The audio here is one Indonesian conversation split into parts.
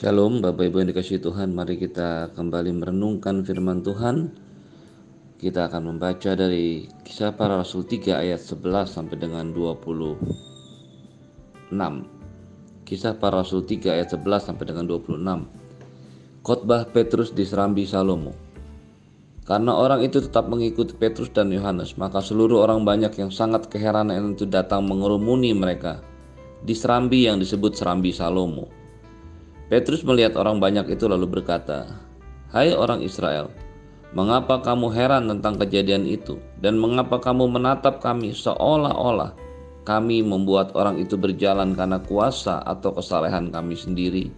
Shalom Bapak Ibu yang dikasih Tuhan Mari kita kembali merenungkan firman Tuhan. Kita akan membaca dari kisah para Rasul 3 ayat 11 sampai dengan 26 Kisah para Rasul 3 ayat 11 sampai dengan 26 Khotbah Petrus di Serambi Salomo. Karena orang itu tetap mengikuti Petrus dan Yohanes Maka seluruh orang banyak yang sangat keheranan itu datang mengerumuni mereka Di Serambi yang disebut Serambi Salomo Petrus melihat orang banyak itu lalu berkata, "Hai orang Israel, mengapa kamu heran tentang kejadian itu, dan mengapa kamu menatap kami seolah-olah kami membuat orang itu berjalan karena kuasa atau kesalehan kami sendiri?"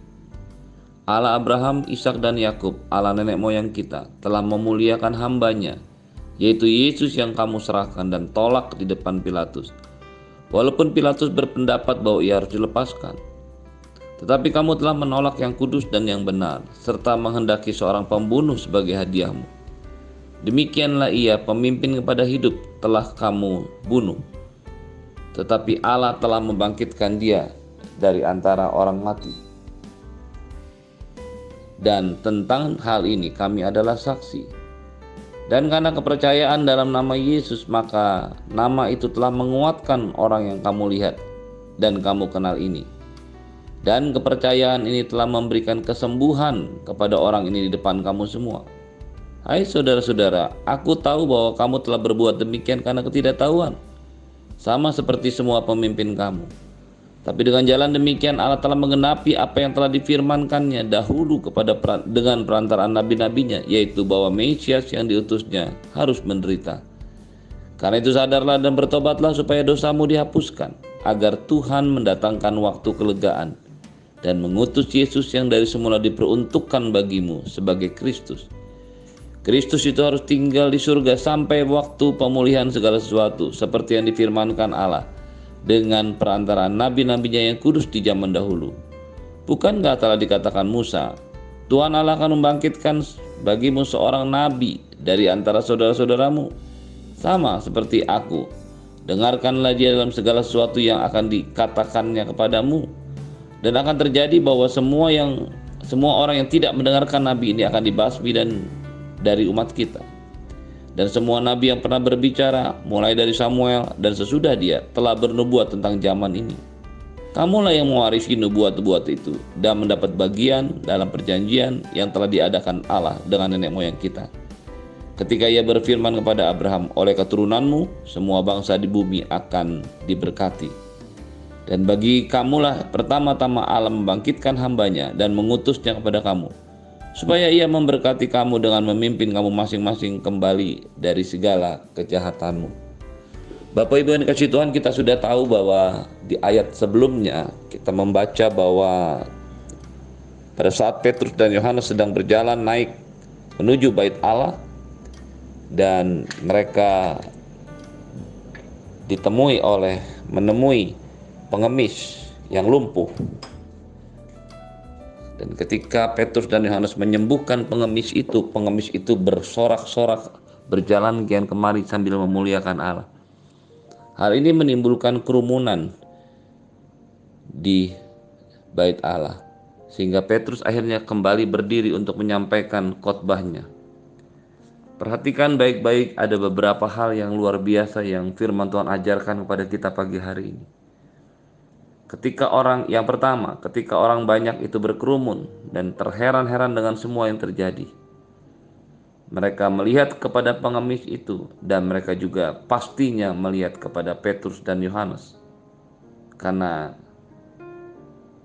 Allah Abraham, Ishak dan Yakub, Allah nenek moyang kita, telah memuliakan hambanya, yaitu Yesus yang kamu serahkan dan tolak di depan Pilatus. Walaupun Pilatus berpendapat bahwa ia harus dilepaskan, tetapi kamu telah menolak yang kudus dan yang benar, serta menghendaki seorang pembunuh sebagai hadiahmu. Demikianlah ia pemimpin kepada hidup telah kamu bunuh. Tetapi Allah telah membangkitkan dia dari antara orang mati. Dan tentang hal ini kami adalah saksi. Dan karena kepercayaan dalam nama Yesus maka nama itu telah menguatkan orang yang kamu lihat dan kamu kenal ini dan kepercayaan ini telah memberikan kesembuhan kepada orang ini di depan kamu semua. Hai saudara-saudara, aku tahu bahwa kamu telah berbuat demikian karena ketidaktahuan, sama seperti semua pemimpin kamu. Tapi dengan jalan demikian Allah telah menggenapi apa yang telah difirmankannya dahulu kepada dengan perantaraan nabi-nabinya, yaitu bahwa Mesias yang diutusnya harus menderita. Karena itu sadarlah dan bertobatlah supaya dosamu dihapuskan, agar Tuhan mendatangkan waktu kelegaan dan mengutus Yesus yang dari semula diperuntukkan bagimu sebagai Kristus. Kristus itu harus tinggal di surga sampai waktu pemulihan segala sesuatu seperti yang difirmankan Allah dengan perantaraan nabi-nabinya yang kudus di zaman dahulu. Bukankah telah dikatakan Musa, Tuhan Allah akan membangkitkan bagimu seorang nabi dari antara saudara-saudaramu, sama seperti aku. Dengarkanlah dia dalam segala sesuatu yang akan dikatakannya kepadamu dan akan terjadi bahwa semua yang semua orang yang tidak mendengarkan nabi ini akan dibasmi dan dari umat kita. Dan semua nabi yang pernah berbicara mulai dari Samuel dan sesudah dia telah bernubuat tentang zaman ini. Kamulah yang mewarisi nubuat-nubuat itu dan mendapat bagian dalam perjanjian yang telah diadakan Allah dengan nenek moyang kita. Ketika ia berfirman kepada Abraham, oleh keturunanmu semua bangsa di bumi akan diberkati. Dan bagi kamulah pertama-tama Allah membangkitkan hambanya dan mengutusnya kepada kamu, supaya ia memberkati kamu dengan memimpin kamu masing-masing kembali dari segala kejahatanmu. Bapak Ibu yang dikasih Tuhan kita sudah tahu bahwa di ayat sebelumnya kita membaca bahwa pada saat Petrus dan Yohanes sedang berjalan naik menuju bait Allah dan mereka ditemui oleh menemui pengemis yang lumpuh. Dan ketika Petrus dan Yohanes menyembuhkan pengemis itu, pengemis itu bersorak-sorak berjalan kian kemari sambil memuliakan Allah. Hal ini menimbulkan kerumunan di bait Allah sehingga Petrus akhirnya kembali berdiri untuk menyampaikan khotbahnya. Perhatikan baik-baik ada beberapa hal yang luar biasa yang firman Tuhan ajarkan kepada kita pagi hari ini. Ketika orang yang pertama, ketika orang banyak itu berkerumun dan terheran-heran dengan semua yang terjadi. Mereka melihat kepada pengemis itu dan mereka juga pastinya melihat kepada Petrus dan Yohanes. Karena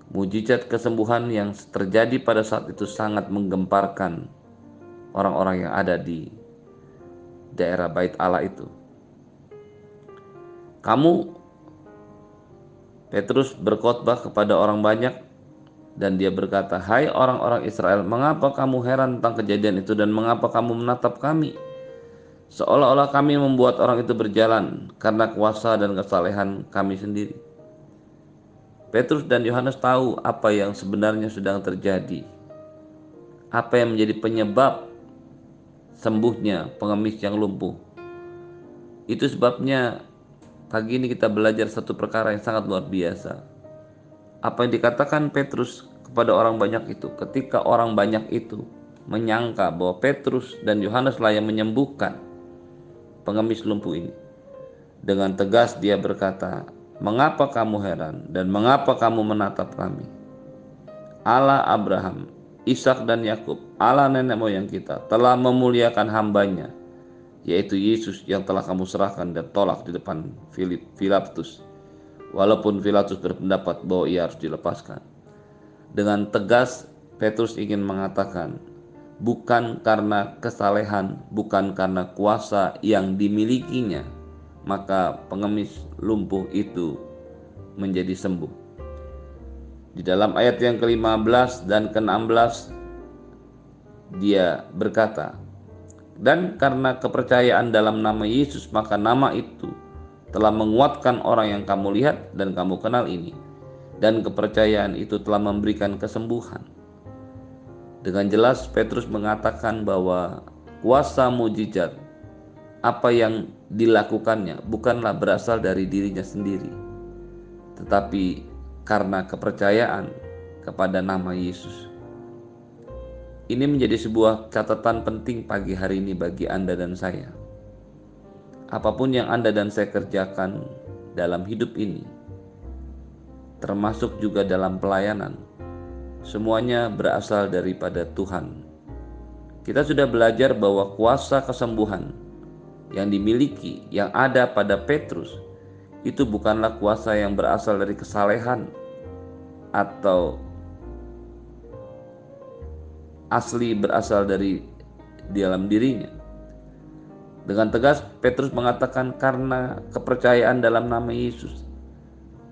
mujizat kesembuhan yang terjadi pada saat itu sangat menggemparkan orang-orang yang ada di daerah Bait Allah itu. Kamu Petrus berkhotbah kepada orang banyak dan dia berkata, "Hai orang-orang Israel, mengapa kamu heran tentang kejadian itu dan mengapa kamu menatap kami? Seolah-olah kami membuat orang itu berjalan karena kuasa dan kesalehan kami sendiri." Petrus dan Yohanes tahu apa yang sebenarnya sedang terjadi. Apa yang menjadi penyebab sembuhnya pengemis yang lumpuh. Itu sebabnya Pagi ini kita belajar satu perkara yang sangat luar biasa. Apa yang dikatakan Petrus kepada orang banyak itu. Ketika orang banyak itu menyangka bahwa Petrus dan Yohanes lah yang menyembuhkan pengemis lumpuh ini. Dengan tegas dia berkata, "Mengapa kamu heran dan mengapa kamu menatap kami? Allah Abraham, Ishak dan Yakub, Allah nenek moyang kita telah memuliakan hambanya, yaitu Yesus yang telah kamu serahkan dan tolak di depan Philip, Pilatus. Walaupun Pilatus berpendapat bahwa ia harus dilepaskan. Dengan tegas Petrus ingin mengatakan, bukan karena kesalehan, bukan karena kuasa yang dimilikinya, maka pengemis lumpuh itu menjadi sembuh. Di dalam ayat yang ke-15 dan ke-16 dia berkata, "Dan karena kepercayaan dalam nama Yesus, maka nama itu telah menguatkan orang yang kamu lihat dan kamu kenal ini." dan kepercayaan itu telah memberikan kesembuhan. Dengan jelas Petrus mengatakan bahwa kuasa mujizat apa yang dilakukannya bukanlah berasal dari dirinya sendiri, tetapi karena kepercayaan kepada nama Yesus. Ini menjadi sebuah catatan penting pagi hari ini bagi Anda dan saya. Apa pun yang Anda dan saya kerjakan dalam hidup ini, termasuk juga dalam pelayanan. Semuanya berasal daripada Tuhan. Kita sudah belajar bahwa kuasa kesembuhan yang dimiliki, yang ada pada Petrus, itu bukanlah kuasa yang berasal dari kesalehan atau asli berasal dari dalam dirinya. Dengan tegas Petrus mengatakan karena kepercayaan dalam nama Yesus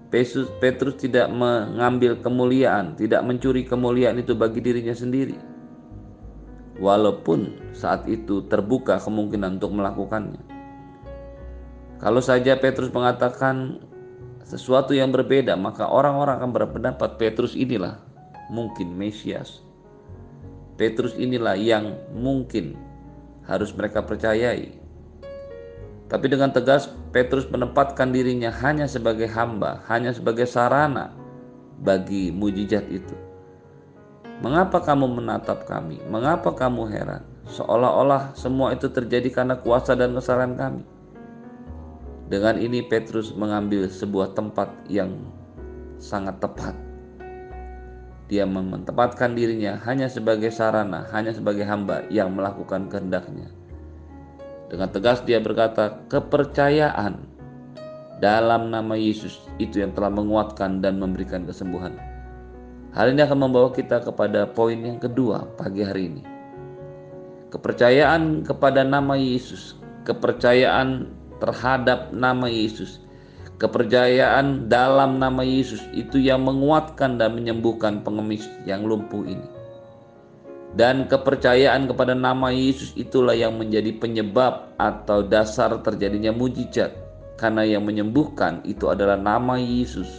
Petrus, Petrus tidak mengambil kemuliaan, tidak mencuri kemuliaan itu bagi dirinya sendiri. Walaupun saat itu terbuka kemungkinan untuk melakukannya. Kalau saja Petrus mengatakan sesuatu yang berbeda, maka orang-orang akan berpendapat Petrus inilah mungkin Mesias. Petrus inilah yang mungkin harus mereka percayai. Tapi dengan tegas Petrus menempatkan dirinya hanya sebagai hamba, hanya sebagai sarana bagi mujizat itu. Mengapa kamu menatap kami? Mengapa kamu heran? Seolah-olah semua itu terjadi karena kuasa dan kesalahan kami. Dengan ini Petrus mengambil sebuah tempat yang sangat tepat. Dia menempatkan dirinya hanya sebagai sarana, hanya sebagai hamba yang melakukan kehendaknya. Dengan tegas dia berkata, kepercayaan dalam nama Yesus itu yang telah menguatkan dan memberikan kesembuhan. Hal ini akan membawa kita kepada poin yang kedua pagi hari ini. Kepercayaan kepada nama Yesus, kepercayaan terhadap nama Yesus, kepercayaan dalam nama Yesus itu yang menguatkan dan menyembuhkan pengemis yang lumpuh ini. Dan kepercayaan kepada nama Yesus itulah yang menjadi penyebab atau dasar terjadinya mujizat. Karena yang menyembuhkan itu adalah nama Yesus.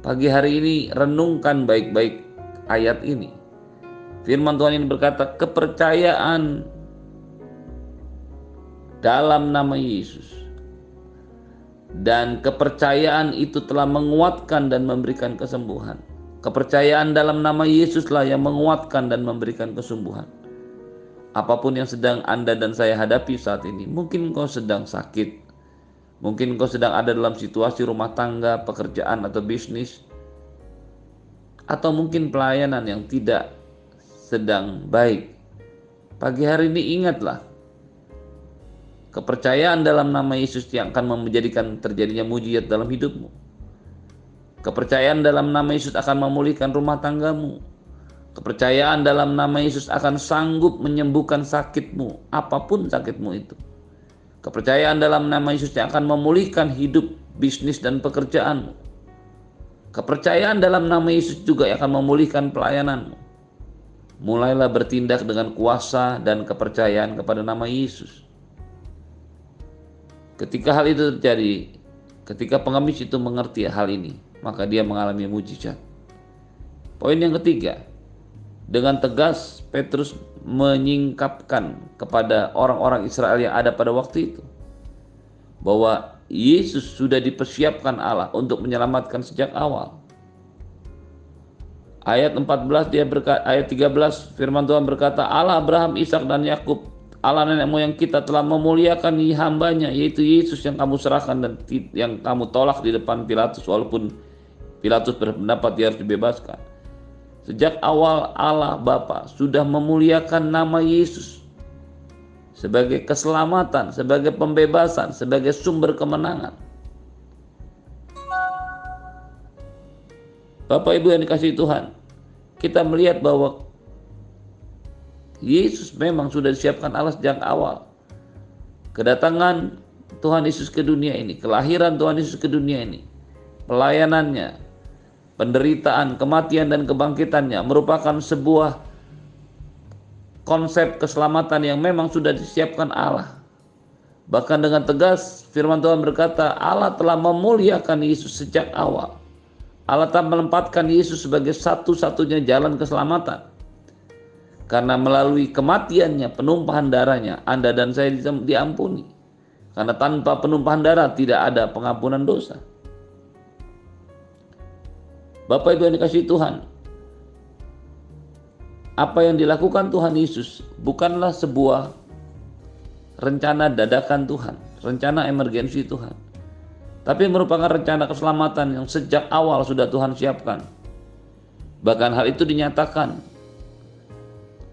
Pagi hari ini renungkan baik-baik ayat ini. Firman Tuhan ini berkata kepercayaan dalam nama Yesus. Dan kepercayaan itu telah menguatkan dan memberikan kesembuhan. Kepercayaan dalam nama Yesuslah yang menguatkan dan memberikan kesembuhan. Apa pun yang sedang Anda dan saya hadapi saat ini, mungkin kau sedang sakit, mungkin kau sedang ada dalam situasi rumah tangga, pekerjaan atau bisnis, atau mungkin pelayanan yang tidak sedang baik. Pagi hari ini ingatlah, kepercayaan dalam nama Yesus yang akan menjadikan terjadinya mujizat dalam hidupmu. Kepercayaan dalam nama Yesus akan memulihkan rumah tanggamu. Kepercayaan dalam nama Yesus akan sanggup menyembuhkan sakitmu, apa pun sakitmu itu. Kepercayaan dalam nama Yesus yang akan memulihkan hidup, bisnis, dan pekerjaanmu. Kepercayaan dalam nama Yesus juga akan memulihkan pelayananmu. Mulailah bertindak dengan kuasa dan kepercayaan kepada nama Yesus. Ketika hal itu terjadi, ketika pengemis itu mengerti hal ini, maka dia mengalami mujizat. Poin yang ketiga, dengan tegas Petrus menyingkapkan kepada orang-orang Israel yang ada pada waktu itu bahwa Yesus sudah dipersiapkan Allah untuk menyelamatkan sejak awal. Ayat 14 dia berkata, ayat 13 firman Tuhan berkata, Allah Abraham, Ishak dan Yakub, Allah nenek moyang kita telah memuliakan hambanya yaitu Yesus yang kamu serahkan dan yang kamu tolak di depan Pilatus walaupun Pilatus berpendapat dia harus dibebaskan. Sejak awal Allah Bapa sudah memuliakan nama Yesus sebagai keselamatan, sebagai pembebasan, sebagai sumber kemenangan. Bapak Ibu yang dikasih Tuhan, kita melihat bahwa Yesus memang sudah disiapkan Allah sejak awal. Kedatangan Tuhan Yesus ke dunia ini, kelahiran Tuhan Yesus ke dunia ini, pelayanannya, penderitaan, kematian dan kebangkitannya merupakan sebuah konsep keselamatan yang memang sudah disiapkan Allah. Bahkan dengan tegas firman Tuhan berkata, Allah telah memuliakan Yesus sejak awal. Allah tak menempatkan Yesus sebagai satu-satunya jalan keselamatan. Karena melalui kematiannya, penumpahan darahnya, Anda dan saya diampuni. Karena tanpa penumpahan darah tidak ada pengampunan dosa. Bapak Ibu yang dikasih Tuhan, apa yang dilakukan Tuhan Yesus bukanlah sebuah rencana dadakan Tuhan, rencana emergensi Tuhan tapi merupakan rencana keselamatan yang sejak awal sudah Tuhan siapkan. Bahkan hal itu dinyatakan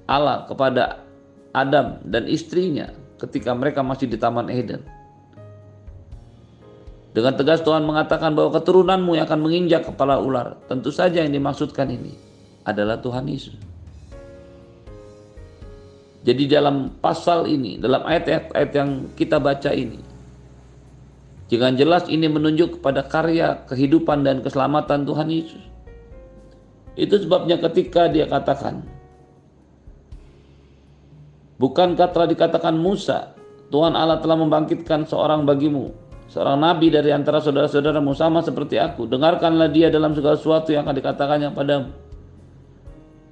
Allah kepada Adam dan istrinya ketika mereka masih di Taman Eden. Dengan tegas Tuhan mengatakan bahwa keturunanmu yang akan menginjak kepala ular. Tentu saja yang dimaksudkan ini adalah Tuhan Yesus. Jadi dalam pasal ini, dalam ayat-ayat yang kita baca ini, Jangan jelas ini menunjuk kepada karya kehidupan dan keselamatan Tuhan Yesus. Itu sebabnya ketika dia katakan, Bukankah telah dikatakan Musa, Tuhan Allah telah membangkitkan seorang bagimu, seorang nabi dari antara saudara-saudaramu sama seperti aku. Dengarkanlah dia dalam segala sesuatu yang akan dikatakannya padamu.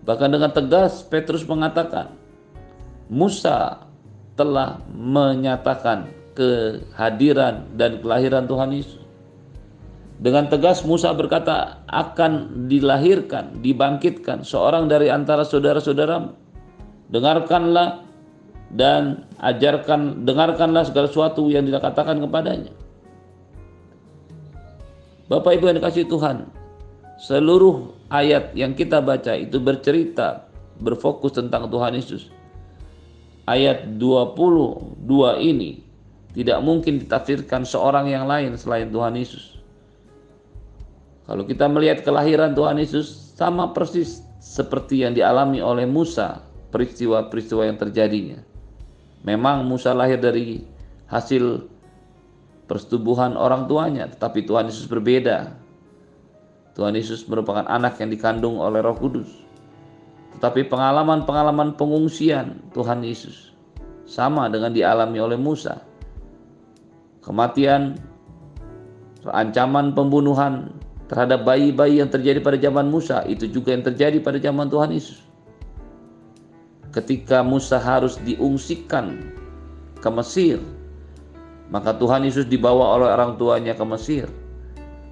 Bahkan dengan tegas Petrus mengatakan, Musa telah menyatakan kehadiran dan kelahiran Tuhan Yesus. Dengan tegas Musa berkata akan dilahirkan, dibangkitkan seorang dari antara saudara-saudaramu. Dengarkanlah dan ajarkan, dengarkanlah segala sesuatu yang dikatakan kepadanya. Bapak Ibu yang dikasih Tuhan, seluruh ayat yang kita baca itu bercerita, berfokus tentang Tuhan Yesus. Ayat 22 ini tidak mungkin ditafsirkan seorang yang lain selain Tuhan Yesus. Kalau kita melihat kelahiran Tuhan Yesus sama persis seperti yang dialami oleh Musa, peristiwa-peristiwa yang terjadinya. Memang Musa lahir dari hasil persetubuhan orang tuanya, tetapi Tuhan Yesus berbeda. Tuhan Yesus merupakan anak yang dikandung oleh Roh Kudus. Tetapi pengalaman-pengalaman pengungsian Tuhan Yesus sama dengan dialami oleh Musa kematian, ancaman pembunuhan terhadap bayi-bayi yang terjadi pada zaman Musa, itu juga yang terjadi pada zaman Tuhan Yesus. Ketika Musa harus diungsikan ke Mesir, maka Tuhan Yesus dibawa oleh orang tuanya ke Mesir.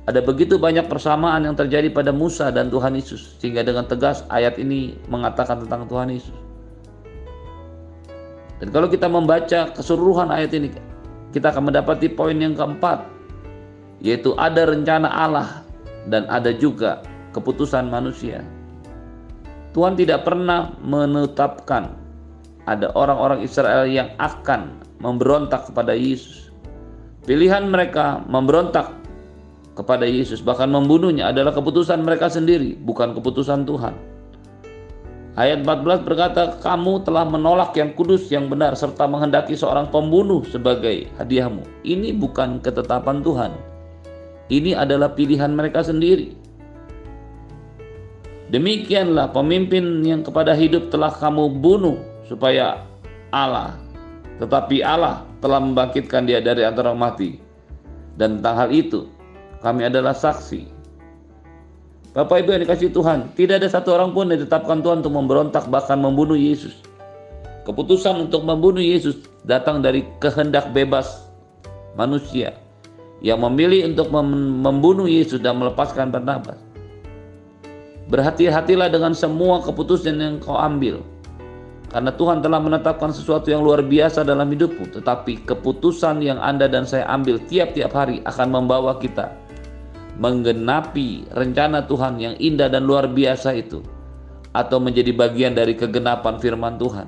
Ada begitu banyak persamaan yang terjadi pada Musa dan Tuhan Yesus, sehingga dengan tegas ayat ini mengatakan tentang Tuhan Yesus. Dan kalau kita membaca keseluruhan ayat ini, kita akan mendapati poin yang keempat, yaitu ada rencana Allah dan ada juga keputusan manusia. Tuhan tidak pernah menetapkan ada orang-orang Israel yang akan memberontak kepada Yesus. Pilihan mereka memberontak kepada Yesus, bahkan membunuhnya adalah keputusan mereka sendiri, bukan keputusan Tuhan. Ayat 14 berkata, kamu telah menolak yang kudus, yang benar, serta menghendaki seorang pembunuh sebagai hadiahmu. Ini bukan ketetapan Tuhan. Ini adalah pilihan mereka sendiri. Demikianlah pemimpin yang kepada hidup telah kamu bunuh supaya Allah. Tetapi Allah telah membangkitkan dia dari antara mati. Dan tentang hal itu kami adalah saksi Bapak Ibu yang dikasih Tuhan, tidak ada satu orang pun yang ditetapkan Tuhan untuk memberontak bahkan membunuh Yesus. Keputusan untuk membunuh Yesus datang dari kehendak bebas manusia yang memilih untuk membunuh Yesus dan melepaskan Barnabas. Berhati-hatilah dengan semua keputusan yang kau ambil. Karena Tuhan telah menetapkan sesuatu yang luar biasa dalam hidupmu, tetapi keputusan yang Anda dan saya ambil tiap-tiap hari akan membawa kita menggenapi rencana Tuhan yang indah dan luar biasa itu atau menjadi bagian dari kegenapan firman Tuhan.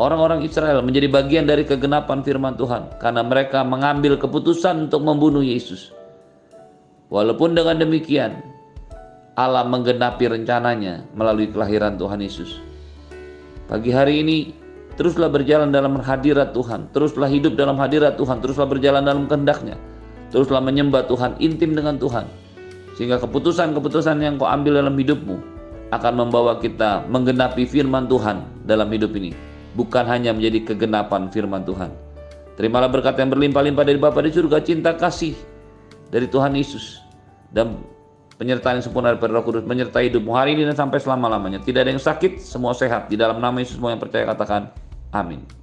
Orang-orang Israel menjadi bagian dari kegenapan firman Tuhan karena mereka mengambil keputusan untuk membunuh Yesus. Walaupun dengan demikian, Allah menggenapi rencananya melalui kelahiran Tuhan Yesus. Pagi hari ini, teruslah berjalan dalam hadirat Tuhan, teruslah hidup dalam hadirat Tuhan, teruslah berjalan dalam kehendaknya, teruslah menyembah Tuhan, intim dengan Tuhan, sehingga keputusan-keputusan yang kau ambil dalam hidupmu akan membawa kita menggenapi firman Tuhan dalam hidup ini, bukan hanya menjadi kegenapan firman Tuhan. Terimalah berkat yang berlimpah-limpah dari Bapa di surga, cinta kasih dari Tuhan Yesus. Dan penyertaan yang sempurna dari Roh Kudus menyertai hidupmu hari ini dan sampai selama-lamanya. Tidak ada yang sakit, semua sehat. Di dalam nama Yesus semua yang percaya katakan amin.